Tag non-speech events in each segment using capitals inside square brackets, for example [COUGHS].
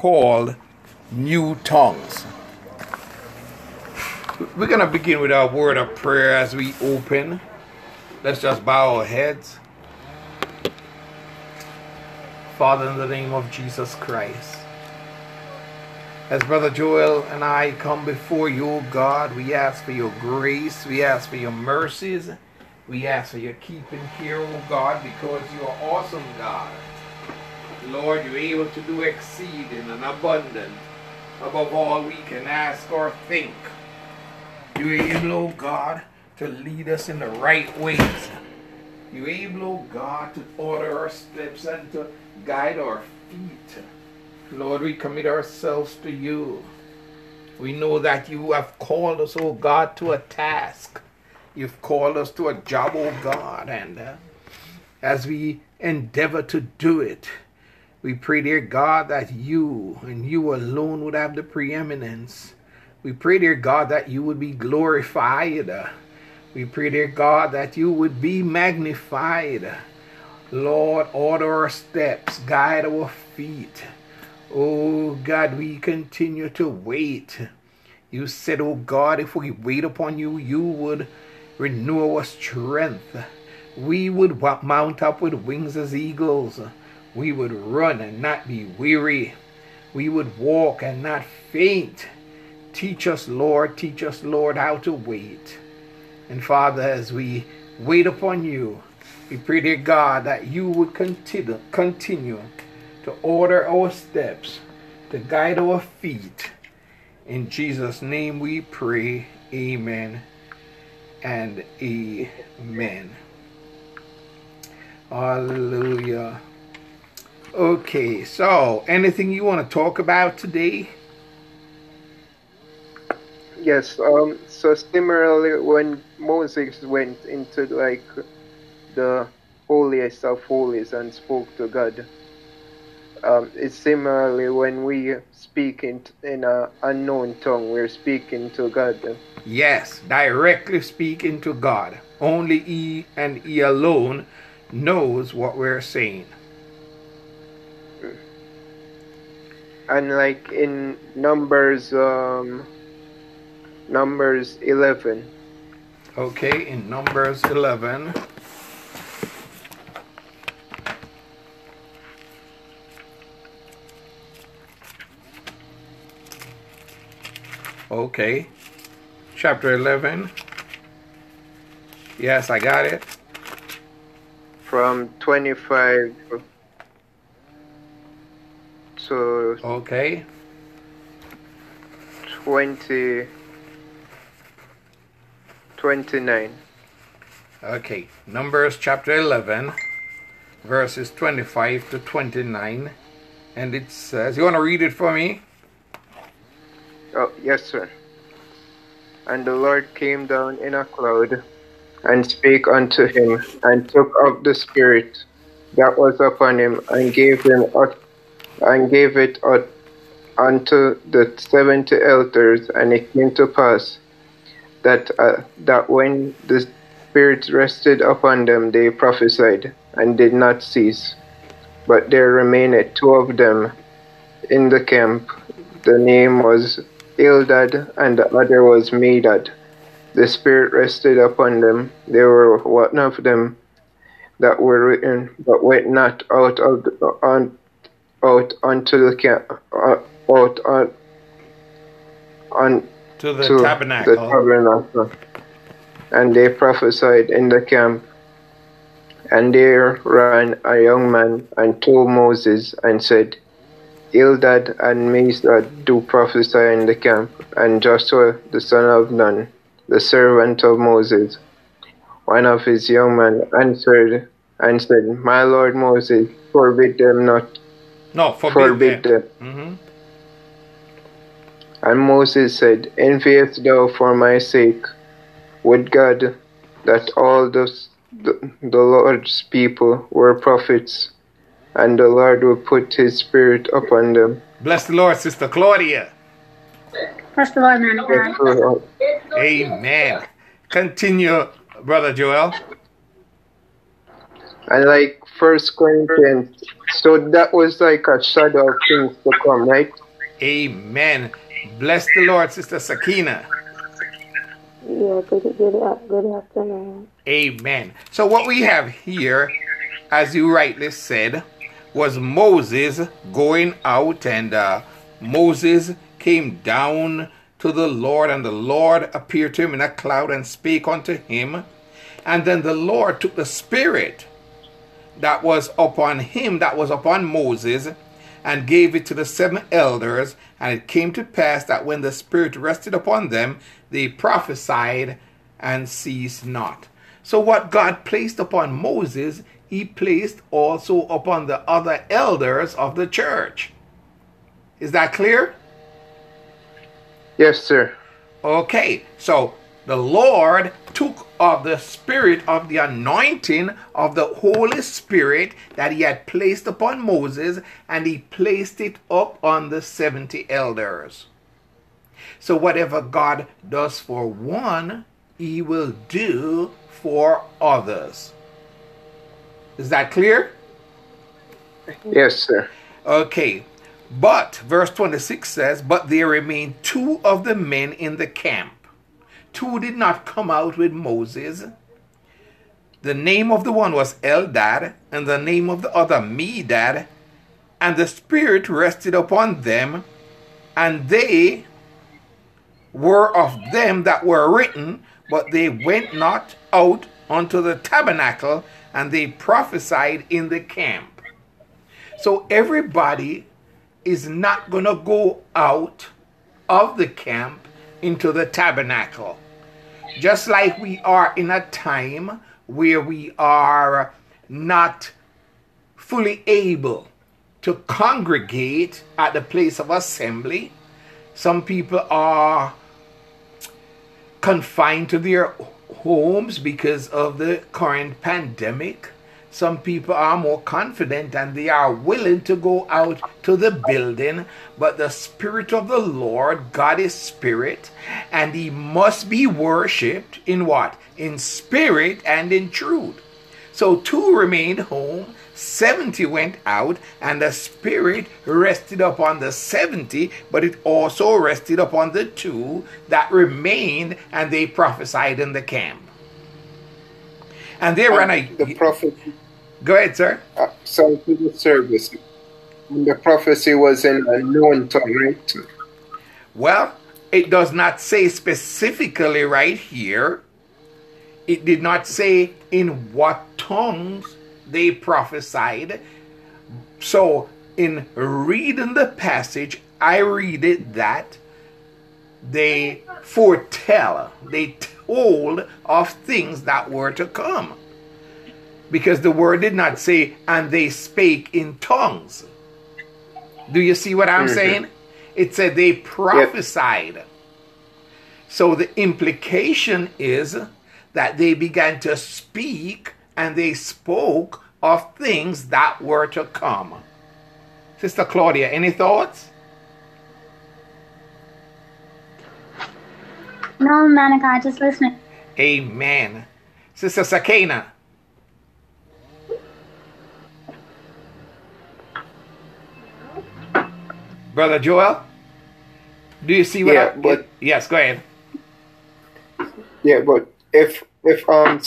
called New Tongues. We're going to begin with our word of prayer as we open. Let's just bow our heads. Father, in the name of Jesus Christ, as Brother Joel and I come before you, God, we ask for your grace, we ask for your mercies, we ask for your keeping here, oh God, because you are awesome, God. Lord, you're able to do exceeding and abundant above all we can ask or think. You're able, oh God, to lead us in the right ways. You're able, oh God, to order our steps and to guide our feet. Lord, we commit ourselves to you. We know that you have called us, oh God, to a task. You've called us to a job, oh God, and uh, as we endeavor to do it, we pray, dear God, that you and you alone would have the preeminence. We pray, dear God, that you would be glorified. We pray, dear God, that you would be magnified. Lord, order our steps, guide our feet. Oh God, we continue to wait. You said, Oh God, if we wait upon you, you would renew our strength. We would mount up with wings as eagles. We would run and not be weary. We would walk and not faint. Teach us, Lord, teach us, Lord, how to wait. And Father, as we wait upon you, we pray, dear God, that you would continue, continue to order our steps, to guide our feet. In Jesus' name we pray. Amen and amen. Hallelujah. Okay, so anything you want to talk about today? Yes, um, so similarly, when Moses went into like the holiest of holies and spoke to God, um, it's similarly when we speak in, in an unknown tongue, we're speaking to God. Yes, directly speaking to God. Only He and He alone knows what we're saying. And like in numbers um numbers 11 okay in numbers 11 okay. Chapter 11 yes i got it. From 25 so okay. 20 29 okay numbers chapter 11 verses 25 to 29 and it says you want to read it for me? Oh yes sir. And the lord came down in a cloud and spake unto him and took up the spirit that was upon him and gave him and gave it unto the seventy elders, and it came to pass that uh, that when the Spirit rested upon them, they prophesied and did not cease. But there remained two of them in the camp. The name was Eldad, and the other was Medad. The Spirit rested upon them. There were one of them that were written, but went not out of the, on, out onto the camp, uh, out on, on to the to tabernacle. The tabernacle. And they prophesied in the camp. And there ran a young man and told Moses and said, Eldad and Medad do prophesy in the camp, and Joshua the son of Nun, the servant of Moses, one of his young men answered and said, My lord Moses, forbid them not no, forbid, forbid them. Mm-hmm. And Moses said, Enviest thou for my sake? Would God that all the, the, the Lord's people were prophets, and the Lord would put his spirit upon them. Bless the Lord, Sister Claudia. Bless the Lord, man. Amen. Continue, Brother Joel. And like First Corinthians, so that was like a shadow of things to come, right? Amen. Bless the Lord, Sister Sakina. Yeah, good, good, good afternoon. Amen. So, what we have here, as you rightly said, was Moses going out, and uh, Moses came down to the Lord, and the Lord appeared to him in a cloud and spake unto him. And then the Lord took the Spirit that was upon him, that was upon Moses, and gave it to the seven elders. And it came to pass that when the Spirit rested upon them, they prophesied and ceased not. So, what God placed upon Moses, he placed also upon the other elders of the church. Is that clear? Yes, sir. Okay, so the Lord took of the spirit of the anointing of the Holy Spirit that he had placed upon Moses and he placed it up on the 70 elders. So, whatever God does for one, he will do for others. Is that clear? Yes, sir. Okay. But, verse 26 says, But there remained two of the men in the camp. Two did not come out with Moses. The name of the one was Eldad, and the name of the other Medad. And the Spirit rested upon them, and they were of them that were written, but they went not out unto the tabernacle, and they prophesied in the camp. So everybody is not going to go out of the camp into the tabernacle. Just like we are in a time where we are not fully able to congregate at the place of assembly. Some people are confined to their homes because of the current pandemic. Some people are more confident and they are willing to go out to the building, but the Spirit of the Lord, God is Spirit, and He must be worshiped in what? In spirit and in truth. So two remained home, 70 went out, and the Spirit rested upon the 70, but it also rested upon the two that remained, and they prophesied in the camp. And they ran a. The prophet. Go ahead, sir. Uh, sorry to the service. And the prophecy was in a known tongue, right? Well, it does not say specifically right here. It did not say in what tongues they prophesied. So, in reading the passage, I read it that they foretell, they told of things that were to come. Because the word did not say, and they spake in tongues. Do you see what I'm Mhm. saying? It said they prophesied. So the implication is that they began to speak and they spoke of things that were to come. Sister Claudia, any thoughts? No, man of God, just listening. Amen. Sister Sakina. Brother Joel, do you see what Yeah, I, but- yes, go ahead. Yeah, but if if um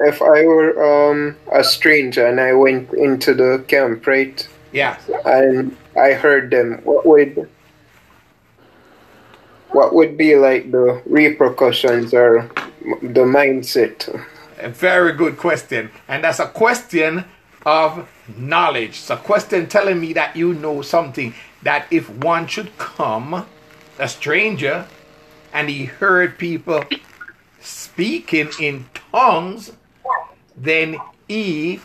if I were um a stranger and I went into the camp, right, Yeah. and I heard them, what would what would be like the repercussions or the mindset? A very good question. And that's a question of knowledge. It's a question telling me that you know something. That if one should come, a stranger, and he heard people speaking in tongues, then he,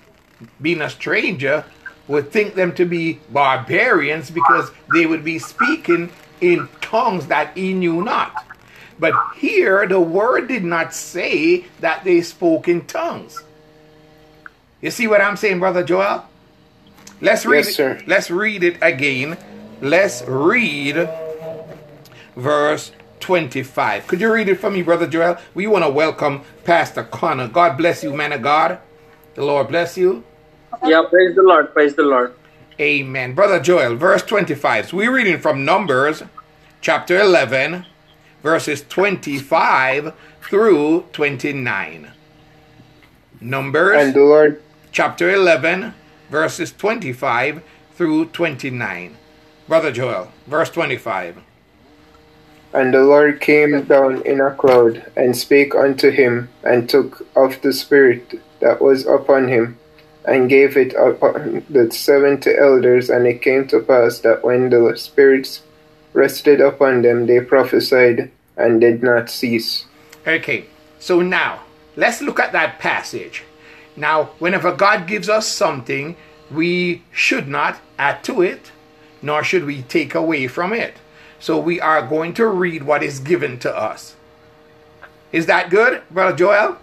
being a stranger, would think them to be barbarians because they would be speaking in tongues that he knew not. But here, the word did not say that they spoke in tongues. You see what I'm saying, Brother Joel? Let's read Yes, it. sir. Let's read it again. Let's read verse 25. Could you read it for me, Brother Joel? We want to welcome Pastor Connor. God bless you, man of God. The Lord bless you. Yeah, praise the Lord, praise the Lord. Amen. Brother Joel, verse 25. So we're reading from Numbers chapter 11, verses 25 through 29. Numbers And the Lord chapter 11, verses 25 through 29. Brother Joel, verse 25. And the Lord came down in a cloud, and spake unto him, and took of the Spirit that was upon him, and gave it upon the seventy elders. And it came to pass that when the spirits rested upon them, they prophesied and did not cease. Okay, so now let's look at that passage. Now, whenever God gives us something, we should not add to it, nor should we take away from it. So we are going to read what is given to us. Is that good, Brother Joel?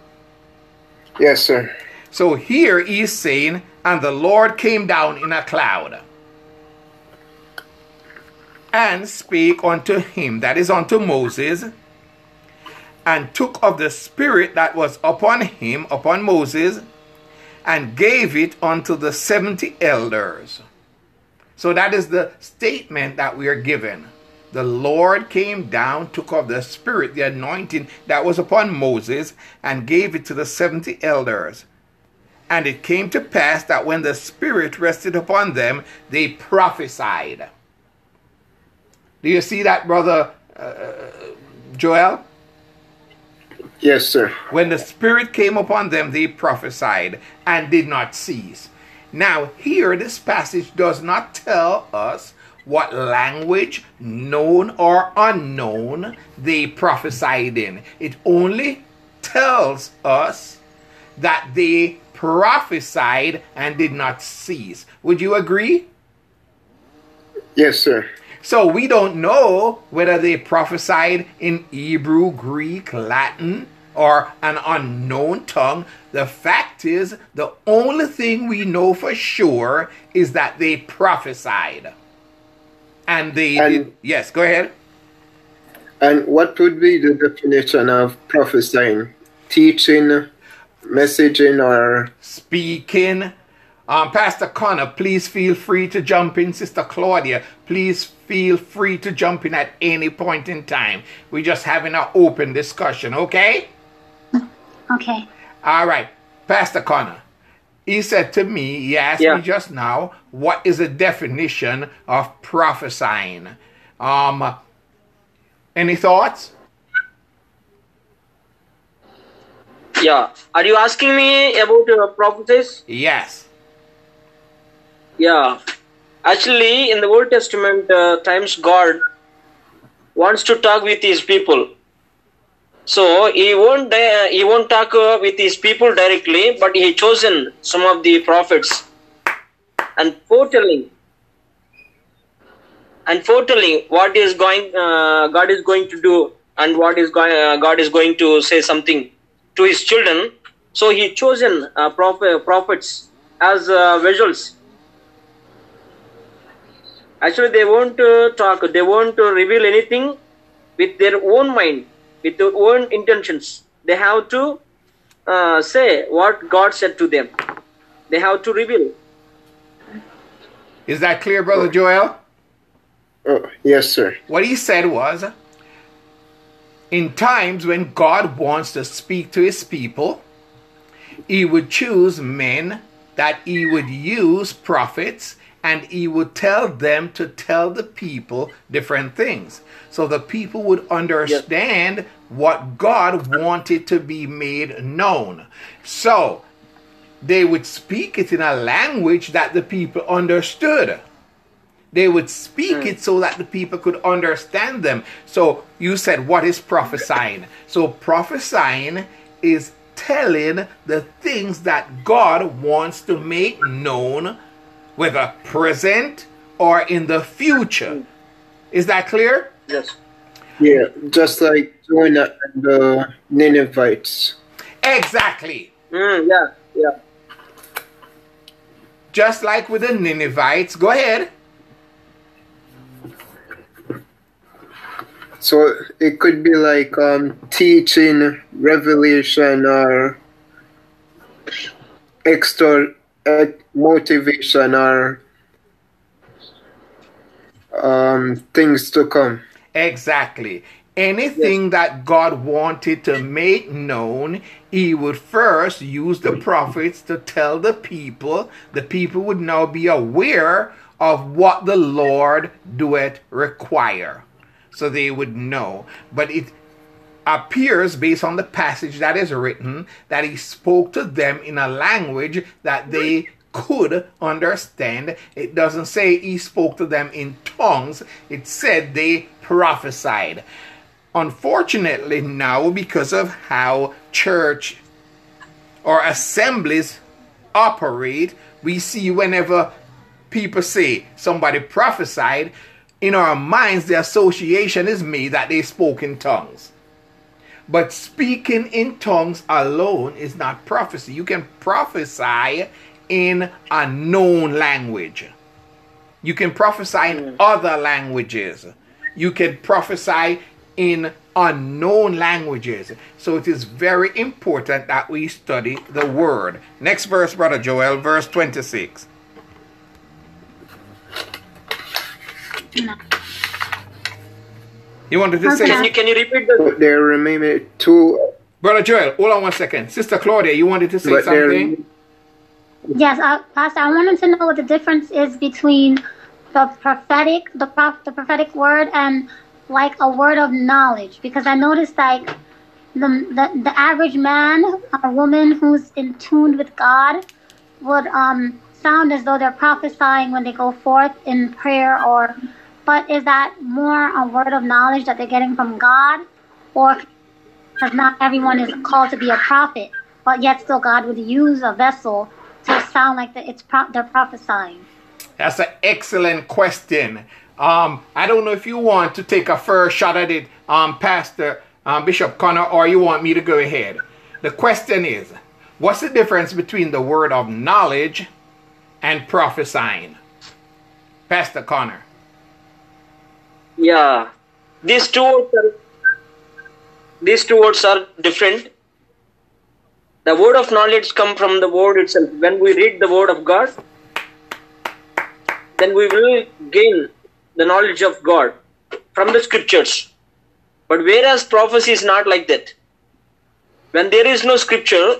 Yes, sir. So here he's saying, and the Lord came down in a cloud and spake unto him, that is unto Moses, and took of the Spirit that was upon him, upon Moses, and gave it unto the seventy elders. So that is the statement that we are given. The Lord came down, took of the Spirit, the anointing that was upon Moses, and gave it to the seventy elders. And it came to pass that when the Spirit rested upon them, they prophesied. Do you see that, brother uh, Joel? Yes, sir. When the Spirit came upon them, they prophesied and did not cease. Now, here, this passage does not tell us what language, known or unknown, they prophesied in. It only tells us that they prophesied and did not cease. Would you agree? Yes, sir. So we don't know whether they prophesied in Hebrew, Greek, Latin, or an unknown tongue. The fact is, the only thing we know for sure is that they prophesied. And they And- did. Yes, go ahead. And what would be the definition of prophesying? Teaching, messaging, or Speaking. Um, Pastor Connor, please feel free to jump in. Sister Claudia, please feel free to jump in at any point in time. We're just having an open discussion, okay? Okay. All right, Pastor Connor. He said to me, he asked Yeah. me just now, what is the definition of prophesying? Um, any thoughts? Yeah. Are you asking me about uh, prophecies? Yes. Yeah. Actually, in the Old Testament uh, times, God wants to talk with His people. So He won't di- He won't talk uh, with His people directly, but He chosen some of the prophets and foretelling and foretelling what is going uh, God is going to do and what is going uh, God is going to say something to His children. So He chosen uh, prophet, prophets as uh, visuals actually they won't uh, talk they won't uh, reveal anything with their own mind with their own intentions they have to uh, say what god said to them they have to reveal Is that clear, Brother Joel? oh, yes, sir. What he said was, in times when God wants to speak to his people, he would choose men that he would use prophets and he would tell them to tell the people different things so the people would understand what God wanted to be made known. So they would speak it in a language that the people understood. They would speak it so that the people could understand them. So you said, What is prophesying? So prophesying is telling the things that God wants to make known, whether present or in the future. Is that clear? yes Yeah, just like Jonah and the Ninevites. Exactly. mm, yeah yeah Just like with the Ninevites. Go ahead. So it could be like um, teaching, revelation, or extra uh, motivation or um, things to come. Exactly. Anything that God wanted to make known, He would first use the prophets to tell the people. The people would now be aware of what the Lord doeth require. So they would know. But it appears, based on the passage that is written, that He spoke to them in a language that they could understand. It doesn't say He spoke to them in tongues, it said they prophesied. Unfortunately, now, because of how church or assemblies operate, we see whenever people say somebody prophesied, in our minds the association is made that they spoke in tongues. But speaking in tongues alone is not prophecy. You can prophesy in a known language. You can prophesy in hmm. other languages. You can prophesy in unknown languages. So it is very important that we study the word. Next verse, Brother Joel, verse 26. You wanted to say, Can you, can you repeat the But there remain two. Brother Joel, hold on one second. Sister Claudia, you wanted to say But there, something? Yes, uh, Pastor, I wanted to know what the difference is between the prophetic, the prof, the prophetic word, and like a word of knowledge, because I noticed like the the, the average man or woman who's in tune with God would um sound as though they're prophesying when they go forth in prayer, or but is that more a word of knowledge that they're getting from God, or because not everyone is called to be a prophet, but yet still God would use a vessel to sound like the, it's pro- they're prophesying. That's an excellent question. Um, I don't know if you want to take a first shot at it, um, Pastor um, Bishop Connor, or you want me to go ahead. The question is, what's the difference between the word of knowledge and prophesying? Pastor Connor. Yeah, these two words are these two words are different. The word of knowledge come from the word itself. When we read the word of God, then we will gain the knowledge of God from the scriptures. But whereas prophecy is not like that. When there is no scripture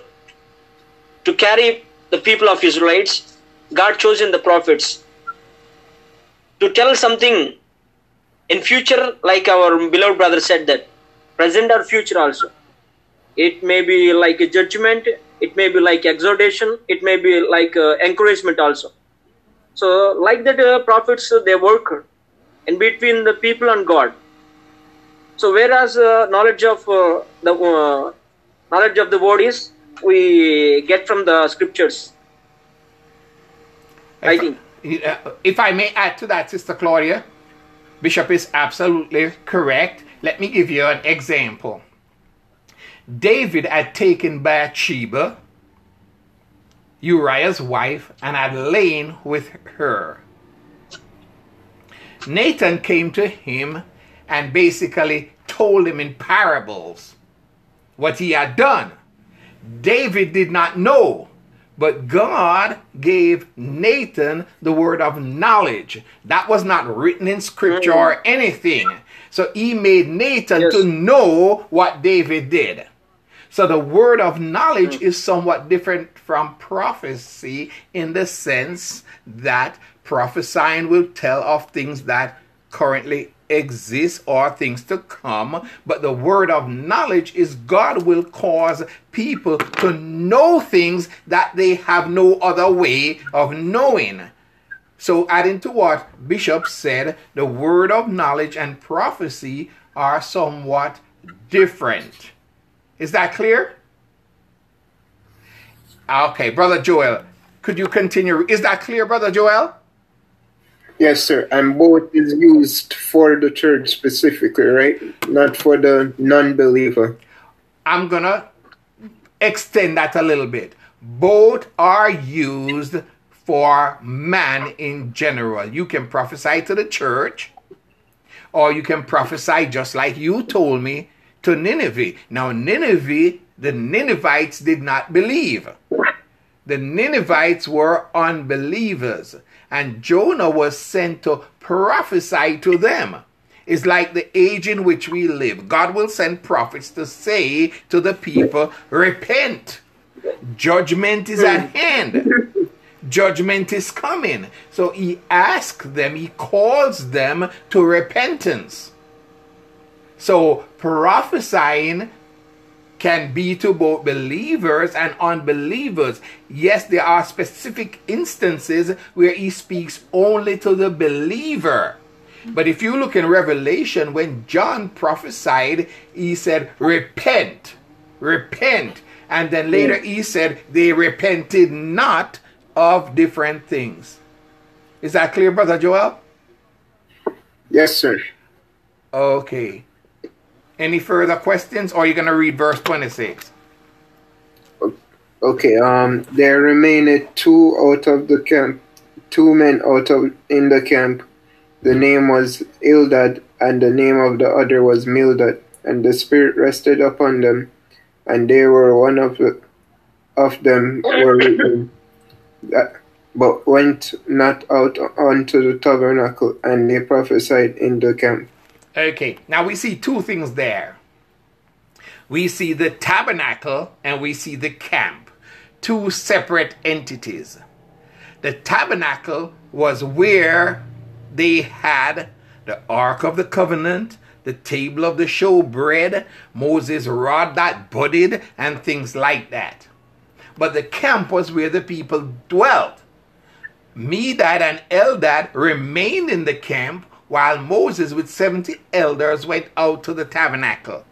to carry the people of Israelites, God chosen the prophets to tell something in future like our beloved brother said that present or future also. It may be like a judgment it may be like exhortation it may be like uh, encouragement also. So like that uh, prophets uh, they work in between the people and god. So whereas uh, knowledge of uh, the uh, knowledge of the word is we get from the scriptures. I think. If I may add to that, Sister Claudia, Bishop is absolutely correct. Let me give you an example. David had taken Bathsheba, Uriah's wife, and had lain with her. Nathan came to him and basically told him in parables what he had done. David did not know, but God gave Nathan the word of knowledge. That was not written in scripture or mm. anything. So he made Nathan Yes. to know what David did. So the word of knowledge mm. is somewhat different from prophecy in the sense that prophesying will tell of things that currently exist or things to come. But the word of knowledge is God will cause people to know things that they have no other way of knowing. So, adding to what Bishop said, the word of knowledge and prophecy are somewhat different. Is that clear? Okay, Brother Joel, could you continue? Is that clear, Brother Joel? Yes, sir. And both is used for the church specifically, right? Not for the non-believer. I'm going to extend that a little bit. Both are used for man in general. You can prophesy to the church, or you can prophesy just like you told me to Nineveh. Now, Nineveh, the Ninevites did not believe. The Ninevites were unbelievers, and Jonah was sent to prophesy to them. It's like the age in which we live. God will send prophets to say to the people, Repent. Judgment is at hmm. hand. Judgment is coming. So he asks them, he calls them to repentance. So prophesying can be to both believers and unbelievers. Yes, there are specific instances where he speaks only to the believer. But if you look in Revelation, when John prophesied, he said, Repent, repent. And then later he said, They repented not of different things. Is that clear, Brother Joel? Yes, sir. Okay. Any further questions, or are you going to read verse 26? Okay, um, there remained two out of the camp, two men out of in the camp. The name was Eldad, and the name of the other was Mildad. And the Spirit rested upon them, and they were one of the, of them were that, but went not out unto the tabernacle, and they prophesied in the camp. Okay, now we see two things there. We see the tabernacle and we see the camp, two separate entities. The tabernacle was where they had the Ark of the Covenant, the table of the showbread, Moses' rod that budded, and things like that. But the camp was where the people dwelt. Medad and Eldad remained in the camp while Moses with 70 elders went out to the tabernacle.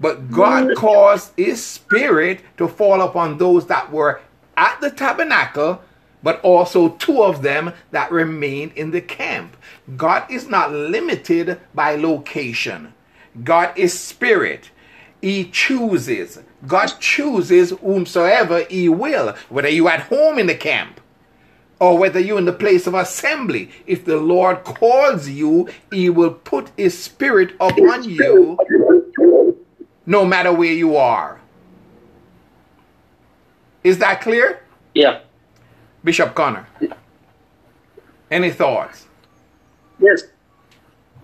But God [LAUGHS] caused his spirit to fall upon those that were at the tabernacle, but also two of them that remained in the camp. God is not limited by location, God is spirit. He chooses. God chooses whomsoever He will, whether you at home in the camp or whether you're in the place of assembly. If the Lord calls you, He will put His Spirit upon you no matter where you are. Is that clear? Yeah. Bishop Connor? Any thoughts? Yes.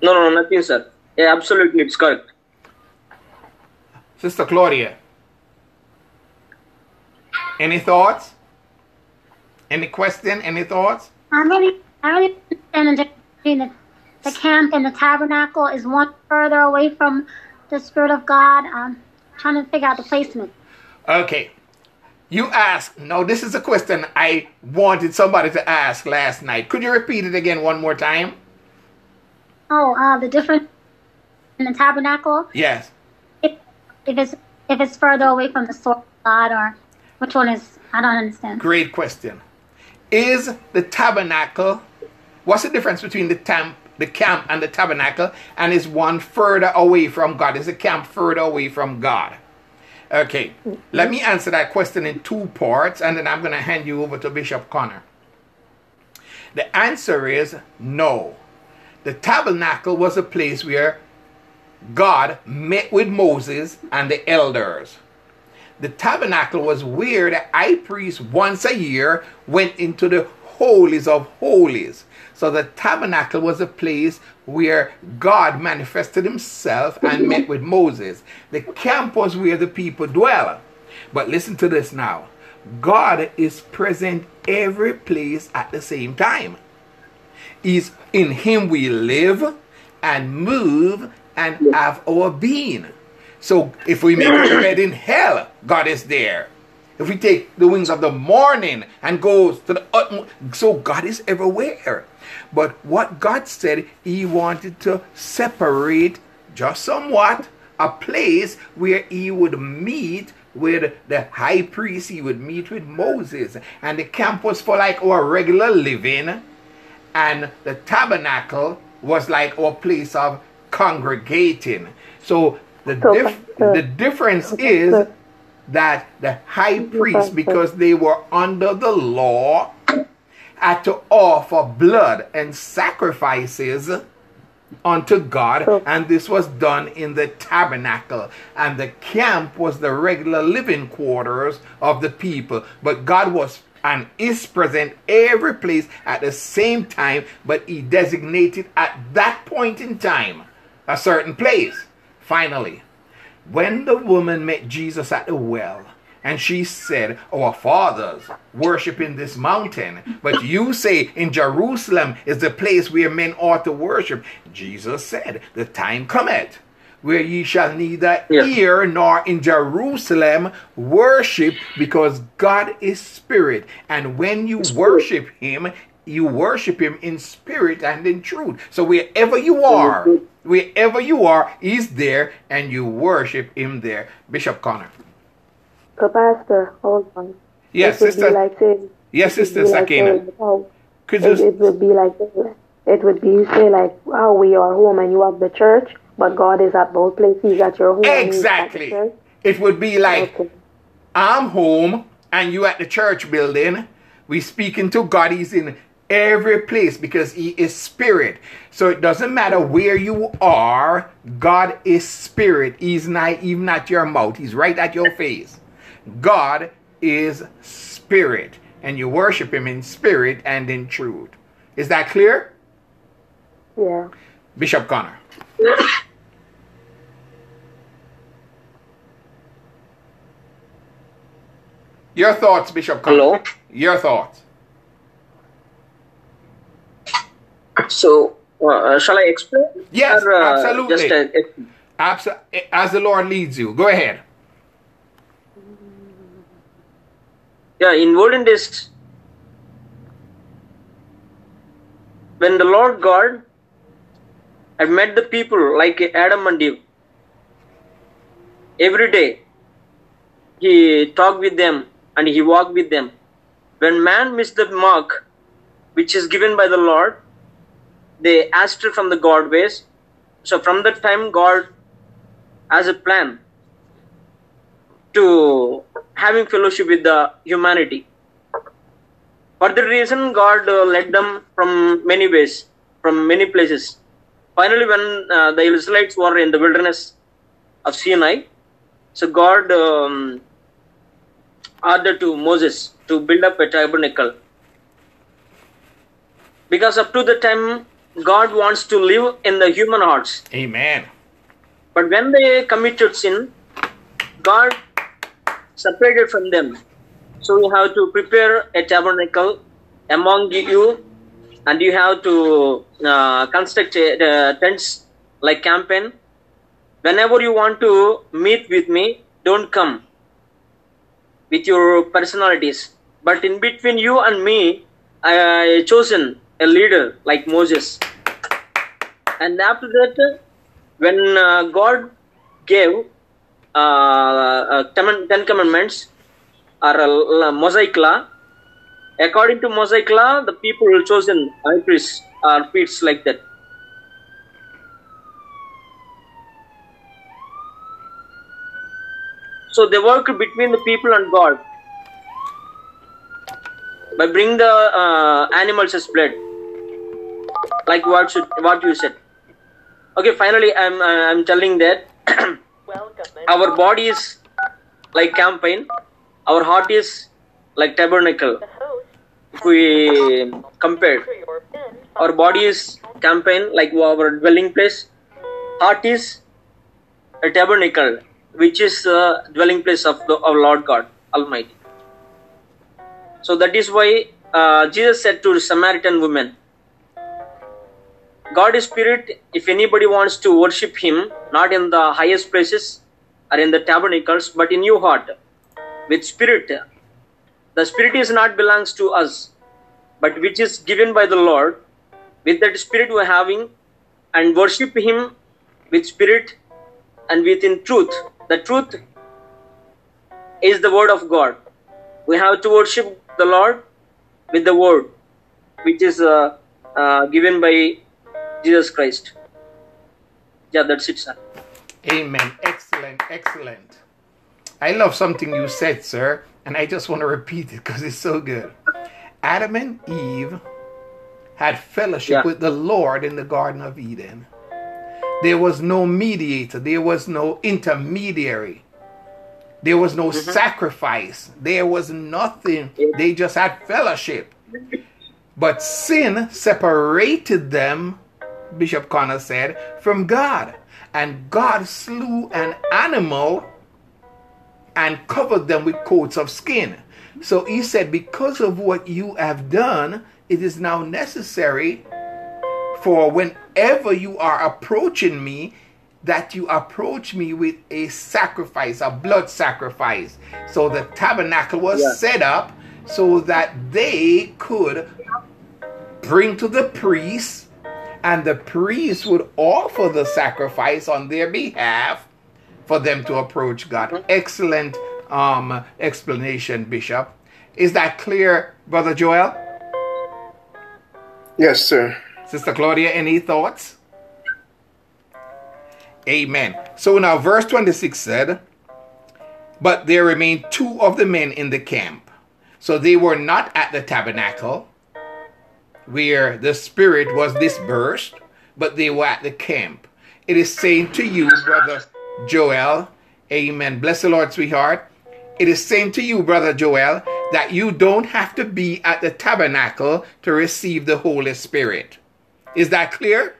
No, no, nothing, sir. Yeah, absolutely, it's correct. Sister Claudia? Any thoughts? Any question? Any thoughts? I really, I really understand the difference between the, the camp and the tabernacle. Is one further away from the Spirit of God? I'm trying to figure out the placement. Okay. You asked, no, this is a question I wanted somebody to ask last night. Could you repeat it again one more time? Oh, uh, the difference in the tabernacle. Yes. If, if it's if it's further away from the source of God, or which one is? I don't understand. Great question. Is the tabernacle, what's the difference between the, tam, the camp and the tabernacle? And is one further away from God? Is the camp further away from God? Okay, let me answer that question in two parts, and then I'm going to hand you over to Bishop Connor. The answer is no. The tabernacle was a place where God met with Moses and the elders. The tabernacle was where the high priest once a year went into the holies of holies. So the tabernacle was a place where God manifested himself and [LAUGHS] met with Moses. The camp was where the people dwell. But listen to this now God is present every place at the same time. Is in him we live and move and have our being. So if we make a bed in hell, God is there. If we take the wings of the morning and go to the utmost, so God is everywhere. But what God said, He wanted to separate just somewhat a place where He would meet with the high priest, He would meet with Moses. And the camp was for like our regular living, and the tabernacle was like our place of congregating. So the, dif- uh, the difference is that the high priest, because they were under the law, had to offer blood and sacrifices unto God, and this was done in the tabernacle. And the camp was the regular living quarters of the people. But God was and is present every place at the same time, but He designated at that point in time a certain place. Finally, when the woman met Jesus at the well, and she said, Our fathers worship in this mountain, but you say in Jerusalem is the place where men ought to worship. Jesus said, The time cometh where ye shall neither Yeah. hear nor in Jerusalem worship, because God is spirit. And when you worship him, you worship him in spirit and in truth. So wherever you are, wherever you are, he's there and you worship him there. Bishop Connor. Pastor, hold on. Yes, it sister. Like saying, Yes, it sister like Sakina. Oh, Could It, you it would be like it would be you say like how we are home and you have the church, but God is at both places. He's at your home. and he's at the exactly? It would be like Okay. I'm home and you at the church building. We speaking to God. He's in every place because He is spirit. So it doesn't matter where you are. God is spirit. He's not even at your mouth. He's right at your face. God is spirit, and you worship Him in spirit and in truth. Is that clear, Yeah. Bishop Connor? Your thoughts, Bishop Connor. Hello. Your thoughts. So, uh, shall I explain? Yes, Or, uh, absolutely. Just uh, Abso- as the Lord leads you. Go ahead. yeah, in olden days, when the Lord God had met the people like Adam and Eve, every day he talked with them and he walked with them. When man missed the mark, which is given by the Lord, they asked from the God ways. So from that time, God has a plan to having fellowship with the humanity. For the reason, God uh, led them from many ways, from many places. Finally, when uh, the Israelites were in the wilderness of Sinai, so God um, ordered to Moses to build up a tabernacle. Because up to the time, God wants to live in the human hearts. Amen. But when they committed sin, God separated from them. So you have to prepare a tabernacle among you, and you have to uh, construct a, uh, tents like campaign. Whenever you want to meet with me, don't come with your personalities. But in between you and me, I chosen a leader like Moses. And after that, when uh, God gave uh, uh, Ten Commandments or l- Mosaic law, according to Mosaic law, the people chosen high priests or priests like that. So they work between the people and God by bring the uh, animals as blood, like what should, what you said. Okay, finally, I'm uh, I'm telling that [COUGHS] our body is like campaign, our heart is like tabernacle. If we compare, our body is campaign like our dwelling place, heart is a tabernacle, which is the dwelling place of the of Lord God Almighty. So that is why uh, Jesus said to the Samaritan woman, God is spirit. If anybody wants to worship Him, not in the highest places or in the tabernacles, but in your heart, with spirit. The spirit is not belongs to us, but which is given by the Lord. With that spirit we are having, and worship Him with spirit and within truth. The truth is the word of God. We have to worship the Lord with the word, which is uh, uh, given by Jesus Christ. Yeah, that's it, sir. Amen. Excellent. Excellent. I love something you said, sir, and I just want to repeat it because it's so good. Adam and Eve had fellowship Yeah. with the Lord in the Garden of Eden. There was no mediator, there was no intermediary. There was no mm-hmm. sacrifice. There was nothing. They just had fellowship. But sin separated them, Bishop Connor said, from God. And God slew an animal and covered them with coats of skin. So he said, Because of what you have done, it is now necessary for whenever you are approaching me, that you approach me with a sacrifice, a blood sacrifice. So the tabernacle was Yeah. set up so that they could bring to the priest, and the priest would offer the sacrifice on their behalf for them to approach God. Excellent um, explanation, Bishop. Is that clear, Brother Joel? Yes, sir. Sister Claudia, any thoughts? Amen. So now, verse 26 said, But there remained two of the men in the camp. So they were not at the tabernacle where the Spirit was dispersed, but they were at the camp. It is saying to you, Brother Joel, Amen. Bless the Lord, sweetheart. It is saying to you, Brother Joel, that you don't have to be at the tabernacle to receive the Holy Spirit. Is that clear?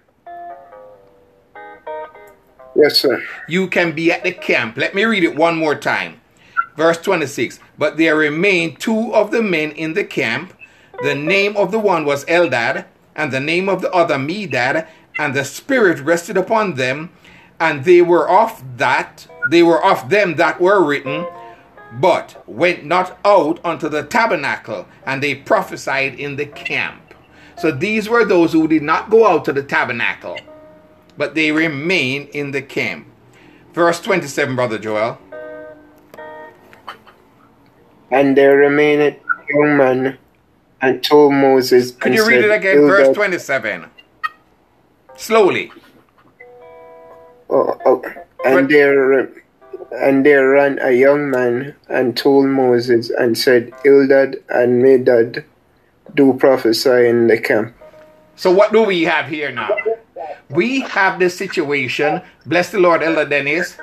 Yes, sir. You can be at the camp. Let me read it one more time. Verse 26 But there remained two of the men in the camp. The name of the one was Eldad, and the name of the other Medad, and the Spirit rested upon them, and they were of that, they were of them that were written, but went not out unto the tabernacle, and they prophesied in the camp. So these were those who did not go out to the tabernacle, but they remained in the camp. Verse 27, Brother Joel. And there remained young man and told Moses. Could you read it again? Verse "Eldad- 27. Slowly. Oh, oh, But- and there and there ran a young man and told Moses and said, Eldad and Medad do prophesy in the camp. So what do we have here now? We have this situation, bless the Lord, Elder Dennis,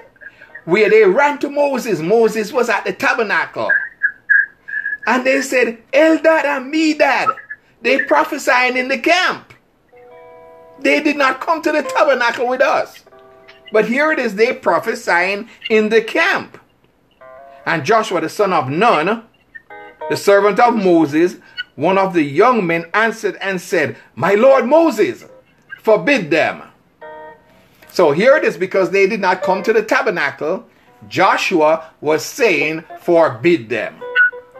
where they ran to Moses. Moses was at the tabernacle. And they said, Eldad and Medad, they prophesying in the camp. They did not come to the tabernacle with us. But here it is, they prophesying in the camp. And Joshua, the son of Nun, the servant of Moses, one of the young men answered and said, My Lord Moses, forbid them. So here it is because they did not come to the tabernacle. Joshua was saying, Forbid them.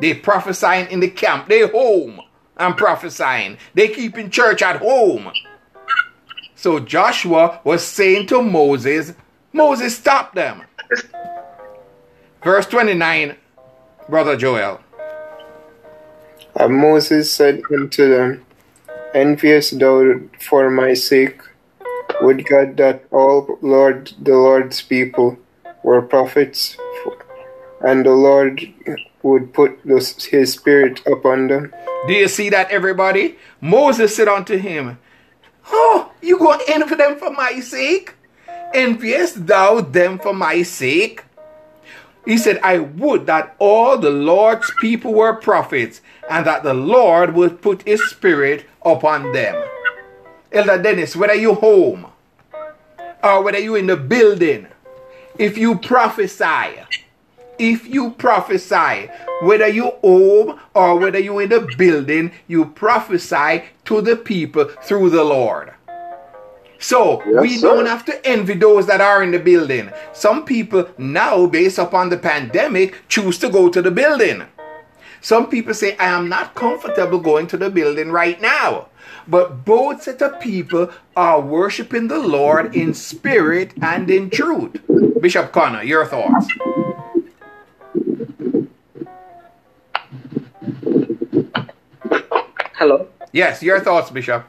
They prophesying in the camp. They home and prophesying. They keeping church at home. So Joshua was saying to Moses, Moses, stop them. Verse 29, Brother Joel. And Moses said unto them, Envious thou for my sake? Would God that all Lord the Lord's people were prophets, and the Lord would put this, his spirit upon them? Do you see that, everybody? Moses said unto him, Oh, you go envy them for my sake? Enviest thou them for my sake? He said, I would that all the Lord's people were prophets, and that the Lord would put his spirit upon them. Elder Dennis, whether you home or whether you in the building, if you prophesy, if you prophesy, whether you home or whether you in the building, you prophesy to the people through the Lord. So Yes, we sir. don't have to envy those that are in the building. Some people now, based upon the pandemic, choose to go to the building. Some people say, I am not comfortable going to the building right now. But both set of people are worshiping the Lord in spirit and in truth. Bishop Connor, your thoughts. Hello. Yes, your thoughts, Bishop.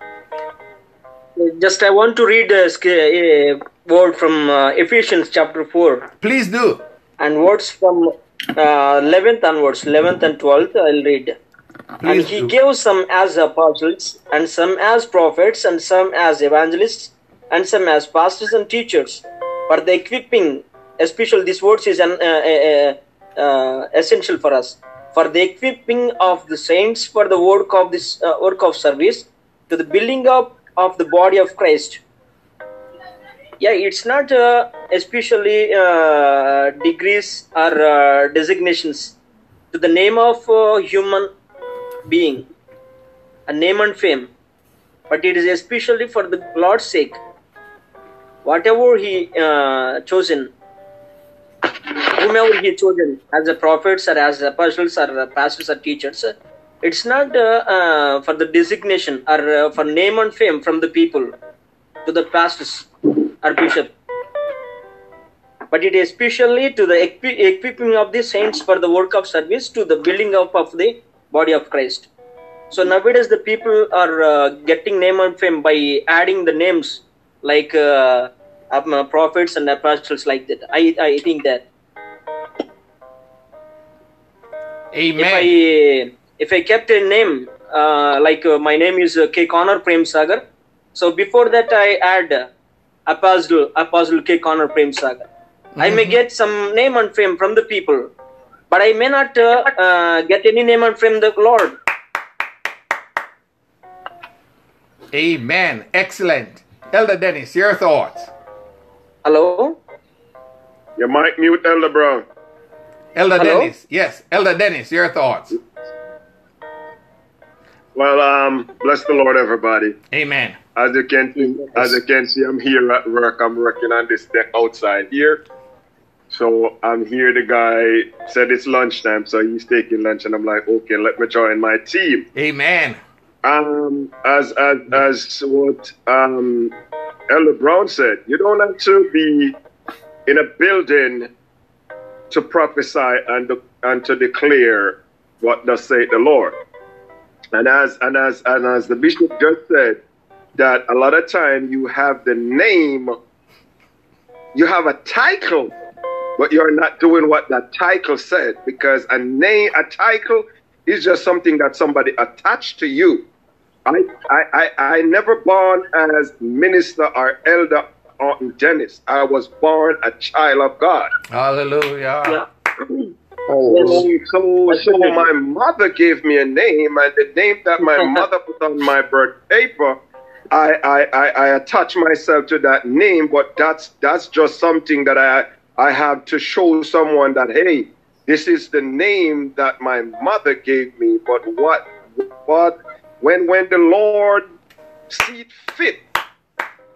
Just I want to read a, a word from uh, Ephesians chapter 4 Please do. and words from uh, 11th onwards, 11th and 12th. I'll read. Please And he do. gave some as apostles, and some as prophets, and some as evangelists, and some as pastors and teachers for the equipping, especially this words is an, uh, uh, uh, essential for us for the equipping of the saints for the work of this uh, work of service to the building up of the body of Christ. Yeah, it's not uh, especially uh, degrees or uh, designations to the name of uh, human being, a name and fame, but it is especially for the Lord's sake. Whatever He uh, chosen, whomever He chosen as the prophets or as apostles or pastors or teachers, it's not uh, uh, for the designation or uh, for name and fame from the people to the pastors or bishop. But it is especially to the equi- equipping of the saints for the work of service to the building up of the body of christ. So nowadays the people are uh, getting name and fame by adding the names like uh, prophets and apostles like that. I i think that if I if I kept a name uh, like uh, my name is uh, K Connor Prem Sagar, so before that I add uh, Apostle Apostle K Connor Prem Sagar. I may get some name and fame from the people, but I may not uh, uh, get any name and fame the Lord. Amen. Excellent. Elder Dennis, your thoughts. Hello. You might mute Elder Brown. Elder Hello? Dennis, yes. Elder Dennis, your thoughts. Well, um, bless the Lord, everybody. Amen. As you can see, as you can see, I'm here at work. I'm working on this deck outside here. So I'm here. The guy said it's lunchtime, so he's taking lunch, and I'm like, okay, let me join my team. Amen. Um, as as as what um Elder Brown said, you don't have to be in a building to prophesy and and to declare what does say the Lord. And as and as and as the bishop just said, that a lot of time you have the name, you have a title, but you're not doing what that title said because a name, a title is just something that somebody attached to you. I I I, I never born as minister or elder or Dennis. I was born a child of God. Hallelujah. Yeah. So, so, so my mother gave me a name, and the name that my [LAUGHS] mother put on my birth paper, I, I, I, I attach myself to that name, but that's that's just something that I I have to show someone that hey, this is the name that my mother gave me. But what what when when the Lord sees fit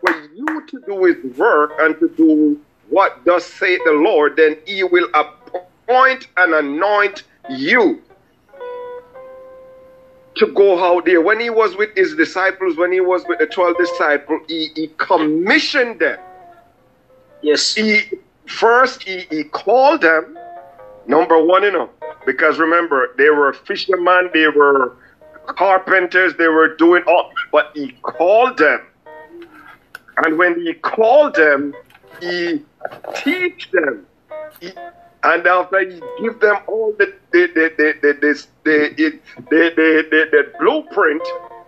for you to do his work and to do what does say the Lord, then he will appoint and anoint you to go out there. When he was with his disciples, when he was with the 12 disciples, he, he commissioned them. Yes. He first he, he called them, number one, you know, because remember, they were fishermen, they were carpenters, they were doing all, but he called them. And when he called them, he teach them. He, and after he give them all the the the the the the, the, the, the, the, blueprint,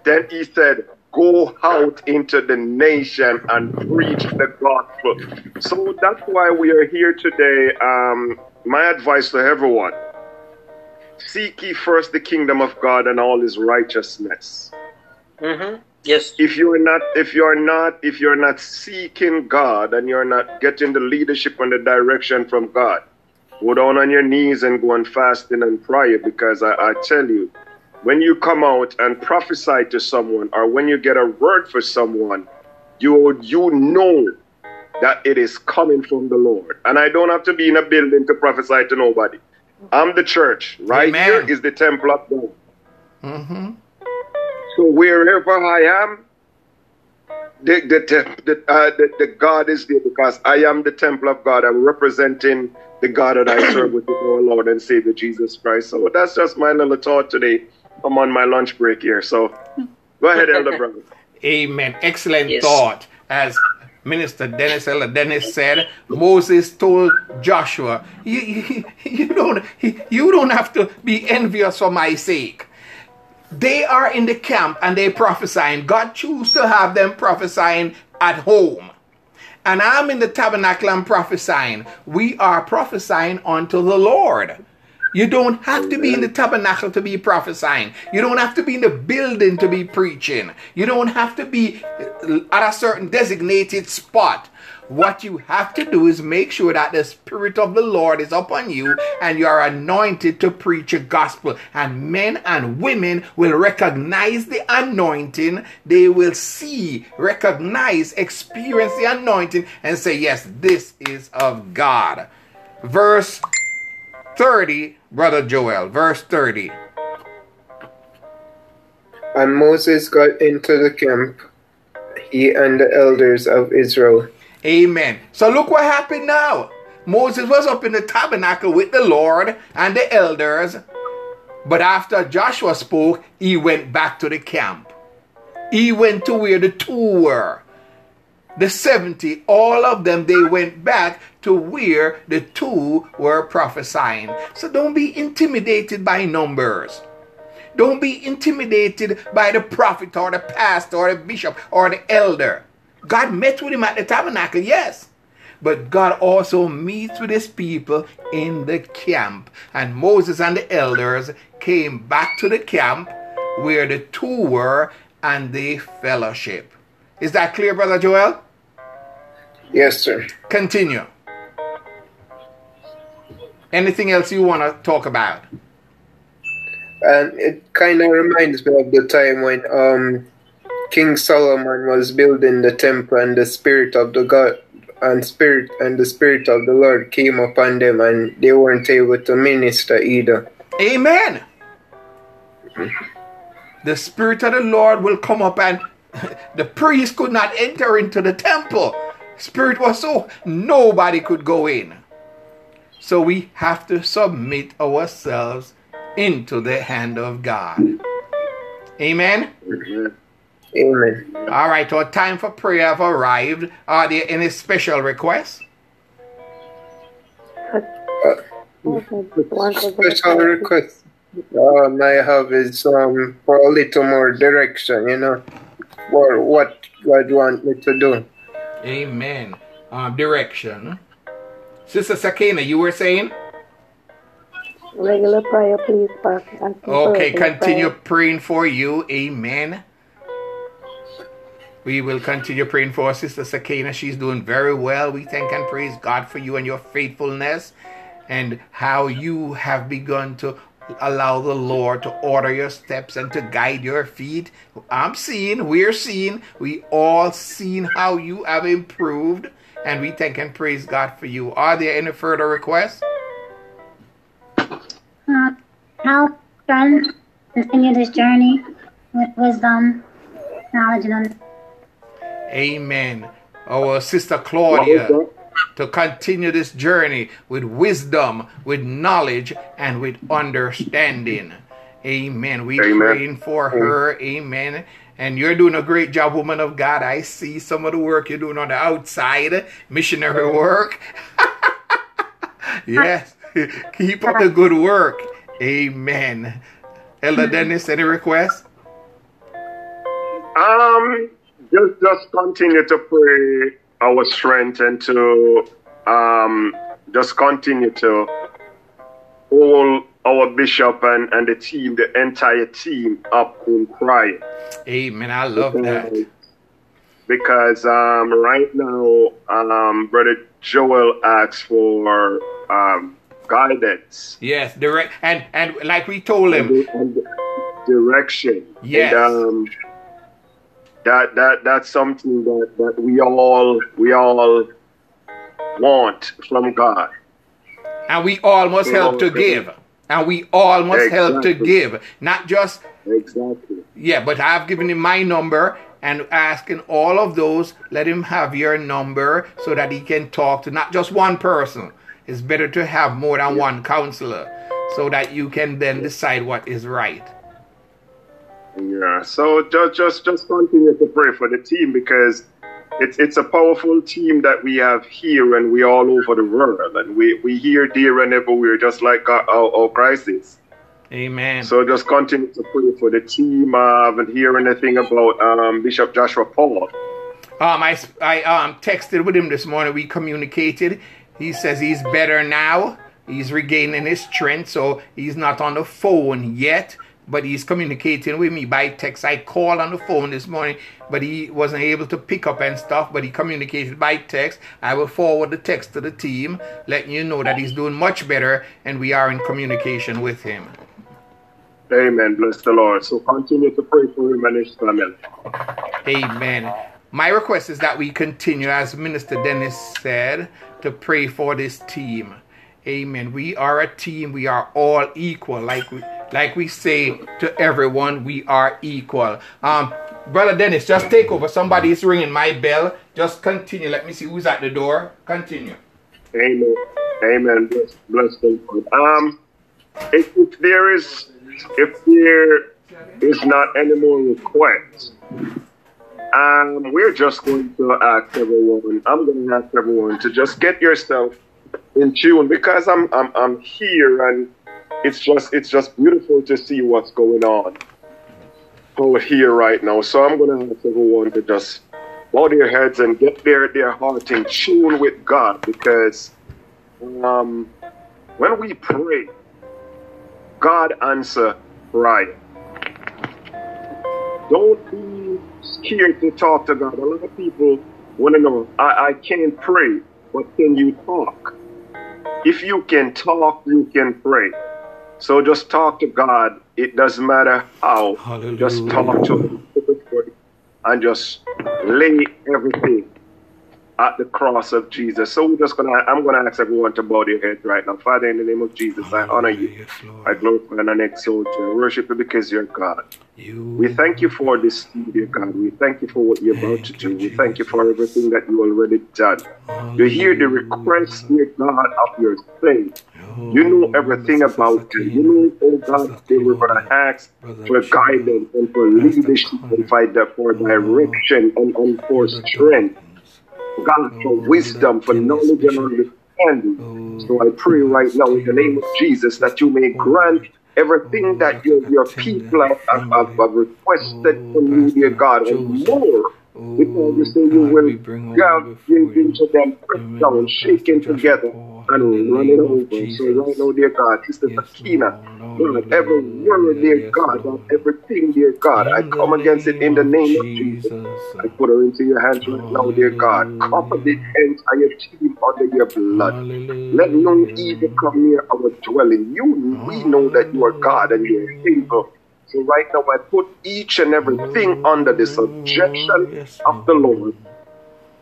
then he said, Go out into the nation and preach the gospel. So that's why we are here today. Um, my advice to everyone seek ye first the kingdom of God and all his righteousness Mm-hmm. Yes. if you're not if you're not if you're not seeking god and you're not getting the leadership and the direction from god go down on your knees and go on fasting and prayer because I, I tell you when you come out and prophesy to someone or when you get a word for someone you you know that it is coming from the lord and i don't have to be in a building to prophesy to nobody i'm the church right Amen. here is the temple of god Mm-hmm. So wherever I am, the the the, the, uh, the the God is there because I am the temple of God. I'm representing the God that I serve, with is our Lord and Savior Jesus Christ. So that's just my little thought today. I'm on my lunch break here. So go ahead, Elder Brother. [LAUGHS] Amen. Excellent Yes. thought. As Minister Dennis Elder Dennis said, Moses told Joshua, you, you, you don't you don't have to be envious for my sake. They are in the camp and they prophesying. God choose to have them prophesying at home and I'm in the tabernacle and prophesying, we are prophesying unto the Lord. You don't have to be in the tabernacle to be prophesying. You don't have to be in the building to be preaching. You don't have to be at a certain designated spot. What you have to do is make sure that the Spirit of the Lord is upon you and you are anointed to preach a gospel. And men and women will recognize the anointing. They will see, recognize, experience the anointing and say, Yes, this is of God. Verse 30, Brother Joel, verse 30. And Moses got into the camp, he and the elders of Israel. Amen. So look what happened now. Moses was up in the tabernacle with the Lord and the elders, but after Joshua spoke, he went back to the camp. He went to where the two were. The 70, all of them, they went back to where the two were prophesying. So don't be intimidated by numbers. Don't be intimidated by the prophet or the pastor or the bishop or the elder. God met with him at the tabernacle, yes. But God also meets with his people in the camp. And Moses and the elders came back to the camp where the two were and they fellowship. Is that clear, Brother Joel? Yes, sir. Continue. Anything else you want to talk about? And it kind of reminds me of the time when um, King Solomon was building the temple, and the spirit of the God and spirit and the spirit of the Lord came upon them, and they weren't able to minister either. Amen. The spirit of the Lord will come up, and [LAUGHS] the priest could not enter into the temple. Spirit was so nobody could go in. So we have to submit ourselves into the hand of God. Amen. Amen. All right, our time for prayer have arrived. Are there any special requests? Special request um, I have is um, for a little more direction, you know, for what God want me to do. Amen. Um, direction. Sister Sakina, you were saying? Regular prayer, please, Pastor. Okay, continue prayer. praying for you. Amen. We will continue praying for Sister Sakina. She's doing very well. We thank and praise God for you and your faithfulness and how you have begun to allow the Lord to order your steps and to guide your feet. I'm seeing, we're seeing, we all seen how you have improved, and we thank and praise God for you. Are there any further requests? Uh, help friends continue this journey with wisdom, knowledge, and understanding. Amen. Our sister Claudia to continue this journey with wisdom, with knowledge, and with understanding. Amen. We Amen. praying for her. Amen. And you're doing a great job, woman of God. I see some of the work you're doing on the outside, missionary work. [LAUGHS] yes. Keep up the good work. Amen. Elder Dennis, any requests? Um, just just continue to pray our strength and to um just continue to hold our bishop and, and the team, the entire team up in prayer. Amen. I love that. Because um right now um brother Joel asks for um guidance. Yes, direct and and like we told him, and, and direction. Yes. And, um, that that that's something that, that we all we all want from God. And we all must help to give. And we all must exactly. help to give. Not just Exactly. Yeah, but I've given him my number and asking all of those, let him have your number so that he can talk to not just one person. It's better to have more than yeah. one counselor so that you can then decide what is right. Yeah, so just just just continue to pray for the team because it's it's a powerful team that we have here and we all over the world and we we hear there and everywhere just like our, our, our crisis. Amen. So just continue to pray for the team. I haven't heard anything about um, Bishop Joshua Paul. Um, I, I um, texted with him this morning. We communicated. He says he's better now. He's regaining his strength, so he's not on the phone yet, but he's communicating with me by text. I called on the phone this morning, but he wasn't able to pick up and stuff, but he communicated by text. I will forward the text to the team, letting you know that he's doing much better and we are in communication with him. Amen. Bless the Lord. So continue to pray for him and his family. Amen. My request is that we continue, as Minister Dennis said, to pray for this team. Amen. We are a team. We are all equal. Like we, like we say to everyone, we are equal. Um, Brother Dennis, just take over. Somebody is ringing my bell. Just continue. Let me see who's at the door. Continue. Amen. Amen. Bless, the Lord. Um, if, if there is, if there is not any more requests, um, we're just going to ask everyone. I'm going to ask everyone to just get yourself in tune because I'm I'm I'm here and it's just it's just beautiful to see what's going on over here right now. So I'm going to ask everyone to just bow their heads and get their their heart in tune with God because um, when we pray, God answer prayer. Don't be scared to talk to God. A lot of people want to know, I, I can't pray, but can you talk? If you can talk, you can pray. So just talk to God. It doesn't matter how. Hallelujah. Just talk to Him and just lay everything at the cross of Jesus. So we're just gonna I'm gonna ask everyone to bow their heads right now. Father, in the name of Jesus, I honor you. Yes. I glorify and I exalt you. I worship you because you're God. You We thank you for this, dear God. We thank you for what you're about to do. We thank you for everything that you already done. You hear the request, dear God, of your faith. You know everything about them. You know, oh God, they were going to ask for guidance and for leadership and for, for direction and, and for strength. God, for wisdom, for knowledge and understanding. So I pray right now in the name of Jesus that you may grant everything that your, your people have, have, have requested from you, dear God, and more. Because you say you will bring God give into them, pressed down, shaken together, and run it over. So right now, dear God, Sister Sakina, Lord, every word, dear God, of everything, dear God, I come against it in the name of Jesus. I put her into your hands right now, dear God. Cover the entire team under your blood. Let no evil come near our dwelling. You, we know that you are God and you are able. So right now, I put each and everything under the subjection of the Lord.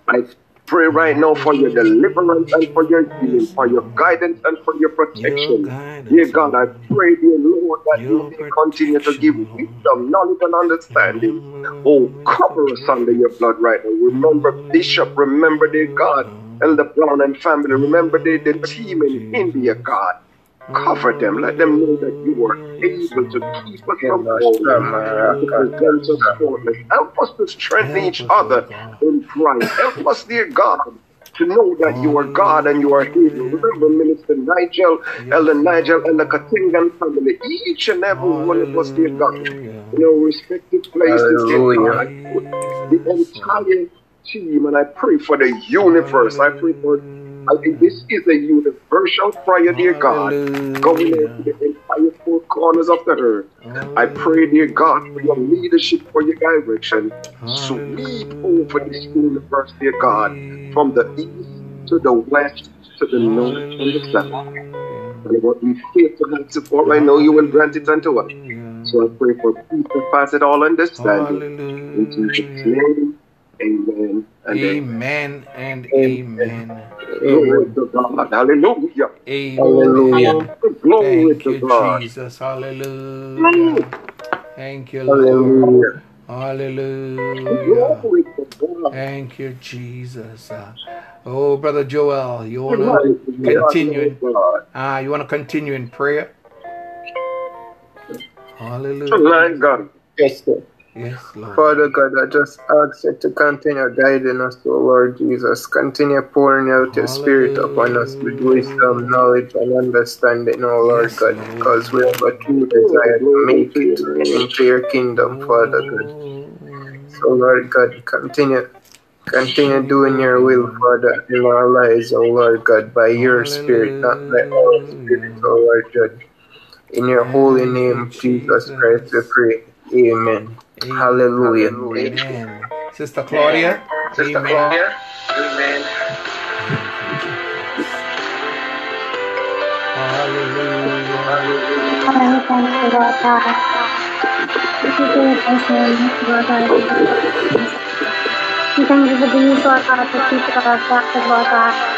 I pray right now for your deliverance and for your healing, for your guidance and for your protection. Dear God, I pray, dear Lord, that you may continue to give wisdom, knowledge, and understanding. Oh, cover us under your blood right now. Remember Bishop, remember, dear God, Elder Brown and family. Remember the, the team in India, God. Cover them. Let them know that you are able to keep us from falling. Help us to strengthen each other in Christ. Help us, dear God, to know that you are God and you are able. Remember, Minister Nigel, Elder Nigel, and the Katingan family, each and every one of us, dear God, in your respective places, dear God. The entire team and I pray for the universe. I pray for I think this is a universal prayer, dear God, going into the entire four corners of the earth. I pray, dear God, for your leadership, for your direction. Sweep over this universe, dear God, from the east to the west to the north and the south. And what we fail to have support, I know you will grant it unto us. So I pray for peace that passes all understanding. In Jesus' name. Amen. And amen and amen. Glory to God. Hallelujah. Amen. Glory Thank to you, God. Jesus. Hallelujah. Thank you, Lord. Hallelujah. God. Thank you, Jesus. Uh, Oh, Brother Joel, you want to continue? Ah, you want to continue in prayer? Hallelujah. Yes, sir. Yes, Lord. Father God, I just ask you to continue guiding us, O Lord Jesus. Continue pouring out your spirit upon us with wisdom, knowledge, and understanding, O Lord Yes, God, Lord. because we have a true desire to make it into your kingdom, Father God. So, Lord God, continue Continue doing your will, Father, in our lives, O Lord God, by your Spirit, not by our spirit, O Lord God. In your holy name, Jesus Christ, we pray. Amen. Hallelujah. Amen. Sister Claudia. Sister Amen. Claudia. Amen. Hallelujah. Father, we thank you, Lord God. We thank you for your blessing, Lord God.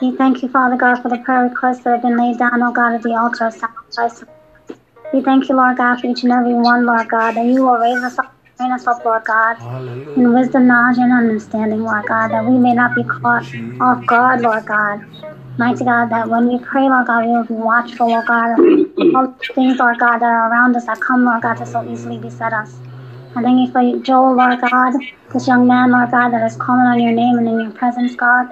We thank you for these, Lord God, for people that are adopted, Lord God. In spirit and in truth, Lord God, to worship you, Lord God, from the street place. We thank you, Father God, for the prayer requests that have been laid down, oh God, at the altar of sacrifice. We thank you, Lord God, for each and every one, Lord God, that you will raise us up, train us up, Lord God, in Hallelujah. wisdom, knowledge, and understanding, Lord God, that we may not be caught off guard, Lord God. Mighty God, that when we pray, Lord God, we will be watchful, Lord God, of all the things, Lord God, that are around us that come, Lord God, to so easily beset us. I thank you for Joel, Lord God, this young man, Lord God, that is calling on your name and in your presence, God.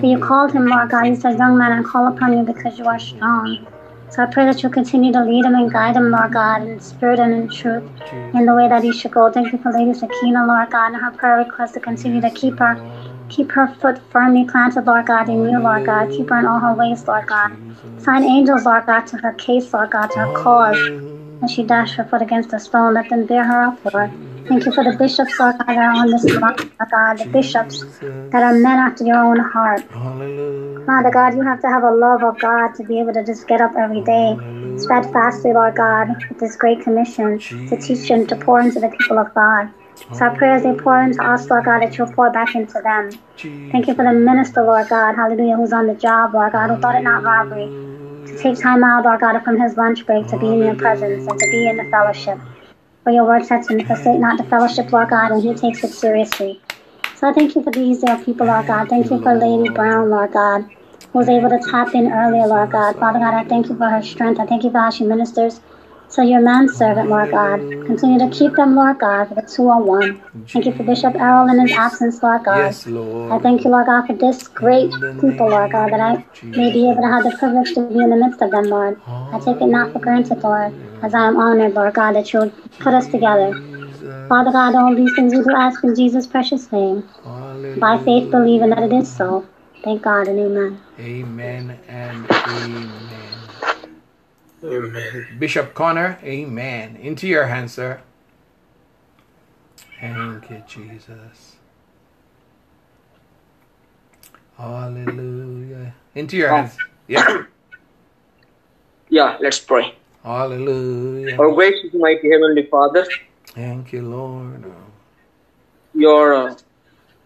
For you called him, Lord God. You said, Young man, I call upon you because you are strong. So I pray that you'll continue to lead him and guide him, Lord God, in spirit and in truth, in the way that he should go. Thank you for Lady Sakina, Lord God, and her prayer request to continue to keep her, keep her foot firmly planted, Lord God, in you, Lord God. Keep her in all her ways, Lord God. Sign angels, Lord God, to her case, Lord God, to her cause. As she dashed her foot against a stone, let them bear her up, Lord. Thank you for the bishops, Lord God, that are on this line, Lord God, the bishops that are men after your own heart. Hallelujah. Father God, you have to have a love of God to be able to just get up every day, steadfastly, Lord God, with this great commission to teach and to pour into the people of God. So I pray as they pour into us, Lord God, that you'll pour back into them. Thank you for the minister, Lord God, hallelujah, who's on the job, Lord God, who thought it not robbery take time out, Lord God, from his lunch break to be in your presence and to be in the fellowship. For your word says to forsake not the fellowship, Lord God, and he takes it seriously. So I thank you for these dear people, Lord God. Thank you for Lady Brown, Lord God, who was able to tap in earlier, Lord God. Father God, I thank you for her strength. I thank you for how she ministers to your manservant, Lord God. Continue to keep them, Lord God, for the one. Thank you for Bishop Errol in his absence, Lord God. Yes, Lord. I thank you, Lord God, for this great people, Lord God, that I may be able to have the privilege to be in the midst of them, Lord. I take it not for granted, Lord, as I am honored, Lord God, that you'll put us together. Father God, all these things we do ask in Jesus' precious name. By faith, believing that it is so. Thank God and amen. Amen and amen. Amen. Bishop Connor, amen. Into your hands, sir. Thank you, Jesus. Hallelujah. Into your hands. Yeah. [COUGHS] Yeah, let's pray. Hallelujah. Our gracious, mighty Heavenly Father, Thank you, Lord. you're uh,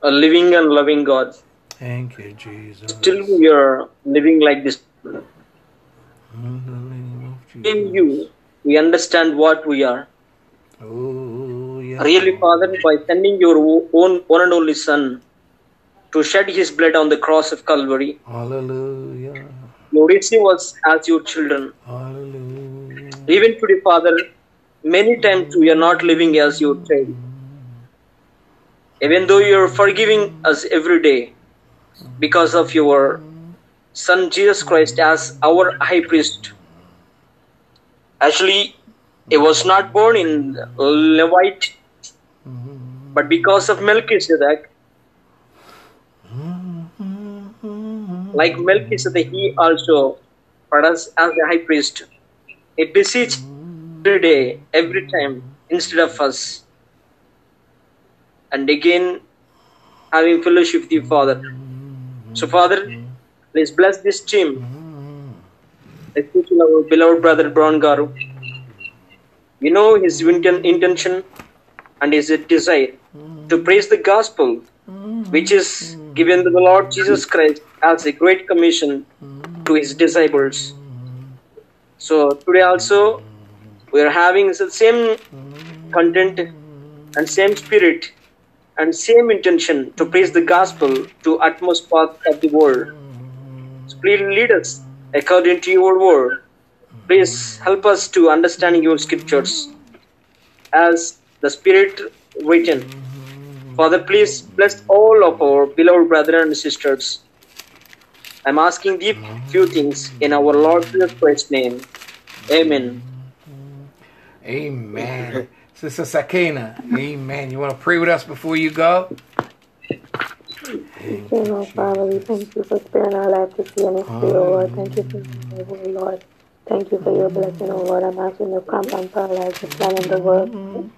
a living and loving God. Thank you, Jesus. Still, we are living like this. In of In you, we understand what we are. Oh, yes. Really, Father, by sending your own one and only Son to shed His blood on the cross of Calvary, Hallelujah. you receive us as your children. Hallelujah. Even today, Father, many times we are not living as your child. Even though you are forgiving us every day because of your Son Jesus Christ as our high priest. Actually, he was not born in Levite, but because of Melchizedek, like Melchizedek, he also for us as the high priest. He beseeched every day, every time, instead of us. And again, having fellowship with you, Father. So, Father, please bless this team, especially our beloved brother Brown Garu. You know his inten- intention and his desire to praise the gospel, which is given to the Lord Jesus Christ as a great commission to his disciples. So today also we are having the same content and same spirit and same intention to praise the gospel to utmost part of the world. So please lead us according to your word. Please help us to understand your scriptures as the spirit written. Father, please bless all of our beloved brothers and sisters. I'm asking these few things in our Lord Jesus Christ's name. Amen. Amen. Sister Sakina, amen. You want to pray with us before you go? Lord Father, we thank you for sparing our life to see any day, oh Lord. Thank you for your Lord. Thank you for your blessing, oh Lord. I'm asking you to cramp and paralyze the plan and the work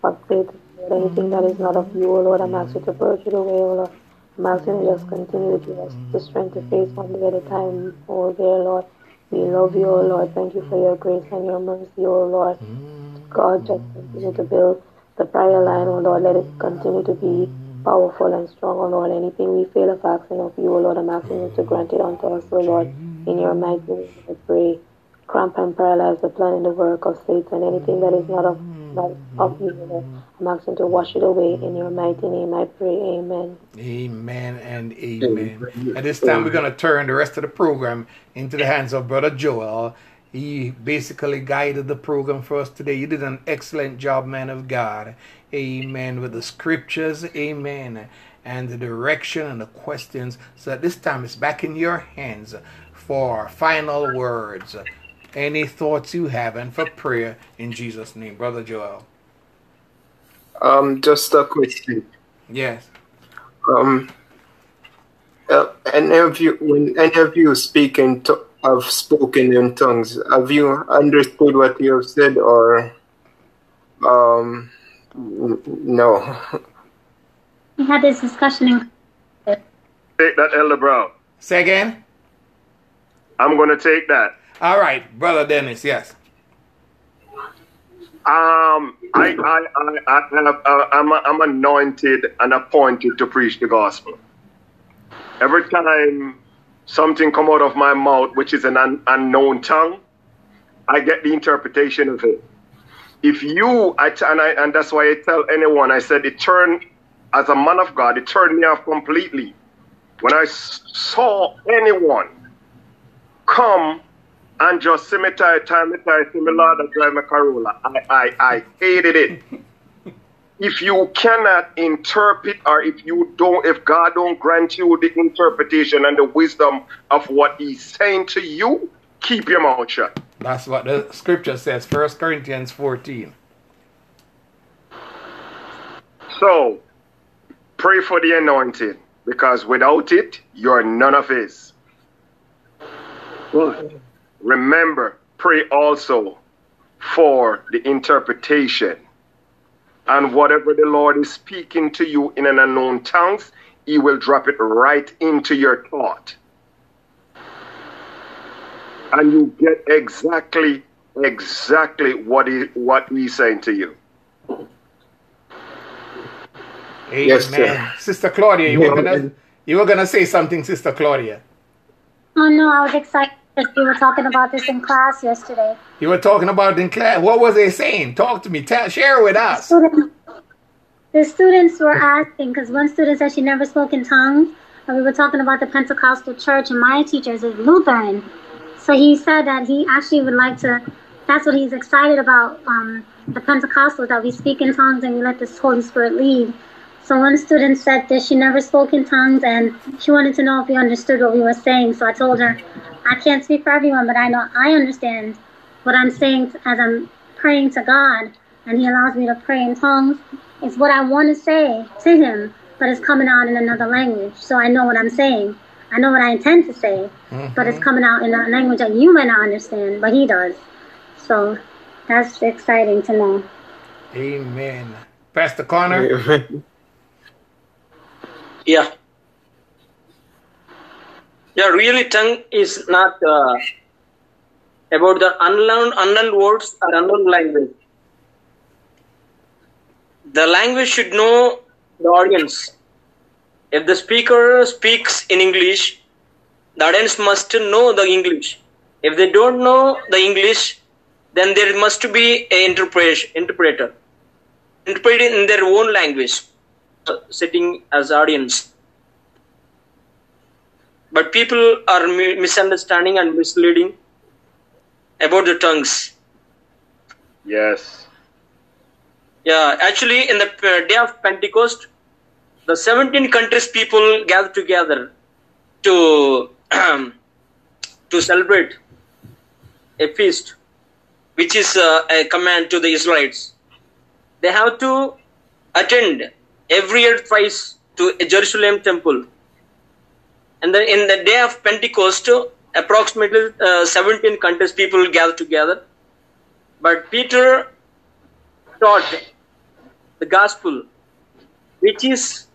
of faith. Anything that is not of you, oh Lord, I'm asking you to purge it away, oh Lord. I'm asking you to just continue to give us the strength to face one day at a time, oh dear Lord. We love you, oh Lord. Thank you for your grace and your mercy, oh Lord. God, just continue to build the prayer line, oh Lord. Let it continue to be powerful and strong, oh Lord. Anything we fail of asking of you, oh Lord, I'm asking you to grant it unto us, oh Lord. In your mighty name, I pray. Cramp and paralyze the plan and the work of Satan. Anything that is not of not of you, oh Lord. I'm asking to wash it away. In your mighty name, I pray. Amen. Amen and amen. At this time, we're going to turn the rest of the program into the hands of Brother Joel. He basically guided the program for us today. You did an excellent job, man of God. Amen. With the scriptures, amen. And the direction and the questions. So this time, it's back in your hands for final words. Any thoughts you have and for prayer in Jesus' name. Brother Joel. Um, just a question. Yes. Um, uh, any of you, when any of you speak in to- have spoken in tongues, have you understood what you have said, or um, no? We had this discussion in Take that, Elder Brown. Say again? I'm going to take that. All right, Brother Dennis, yes. Um, I, I, I, I have, uh, I'm, a, I'm anointed and appointed to preach the gospel. Every time something come out of my mouth, which is an un, unknown tongue, I get the interpretation of it. If you, I and, I, and that's why I tell anyone, I said it turned, as a man of God, it turned me off completely. When I saw anyone come and just see me tired, time me tired, see me Lord, I drive my Corolla. I, I, I hated it. [LAUGHS] if you cannot interpret or if you don't, if God don't grant you the interpretation and the wisdom of what he's saying to you, keep your mouth shut. That's what the scripture says, First Corinthians 14. So, pray for the anointing because without it, you're none of his. But remember, pray also for the interpretation. And whatever the Lord is speaking to you in an unknown tongues, he will drop it right into your thought. And you get exactly, exactly what he what he's saying to you. Amen. Yes, sir. Sister Claudia, you were gonna you were gonna say something, Sister Claudia. Oh no, I was excited that we were talking about this in class yesterday. You were talking about in class. What was they saying? Talk to me. Tell, share with us. Student- The students were asking because one student said she never spoke in tongues, and we were talking about the Pentecostal church, and my teacher is Lutheran. So he said that he actually would like to. That's what he's excited about. Um, the Pentecostals that we speak in tongues and we let the Holy Spirit lead. So one student said that she never spoke in tongues and she wanted to know if we understood what we were saying. So I told her, I can't speak for everyone, but I know I understand what I'm saying as I'm praying to God, and He allows me to pray in tongues. It's what I want to say to Him, but it's coming out in another language. So I know what I'm saying. I know what I intend to say, but it's coming out in a language that you may not understand, but He does. So that's exciting to know. Amen. Pastor Connor. Yeah. Yeah, really, tongue is not uh, about the unlearned, unlearned words or unknown language. The language should know the audience. If the speaker speaks in English, the audience must know the English. If they don't know the English, then there must be an interpreter, interpreting in their own language, sitting as audience. But people are mi- misunderstanding and misleading about the tongues. Yes. Yeah, actually, in the uh, day of Pentecost, the 17 countries people gathered together to [CLEARS THROAT] to celebrate a feast. which is uh, a command to the Israelites. They have to attend every year twice to a Jerusalem temple. And then in the day of Pentecost, approximately uh, 17 countries people gather together. But Peter taught the gospel, which is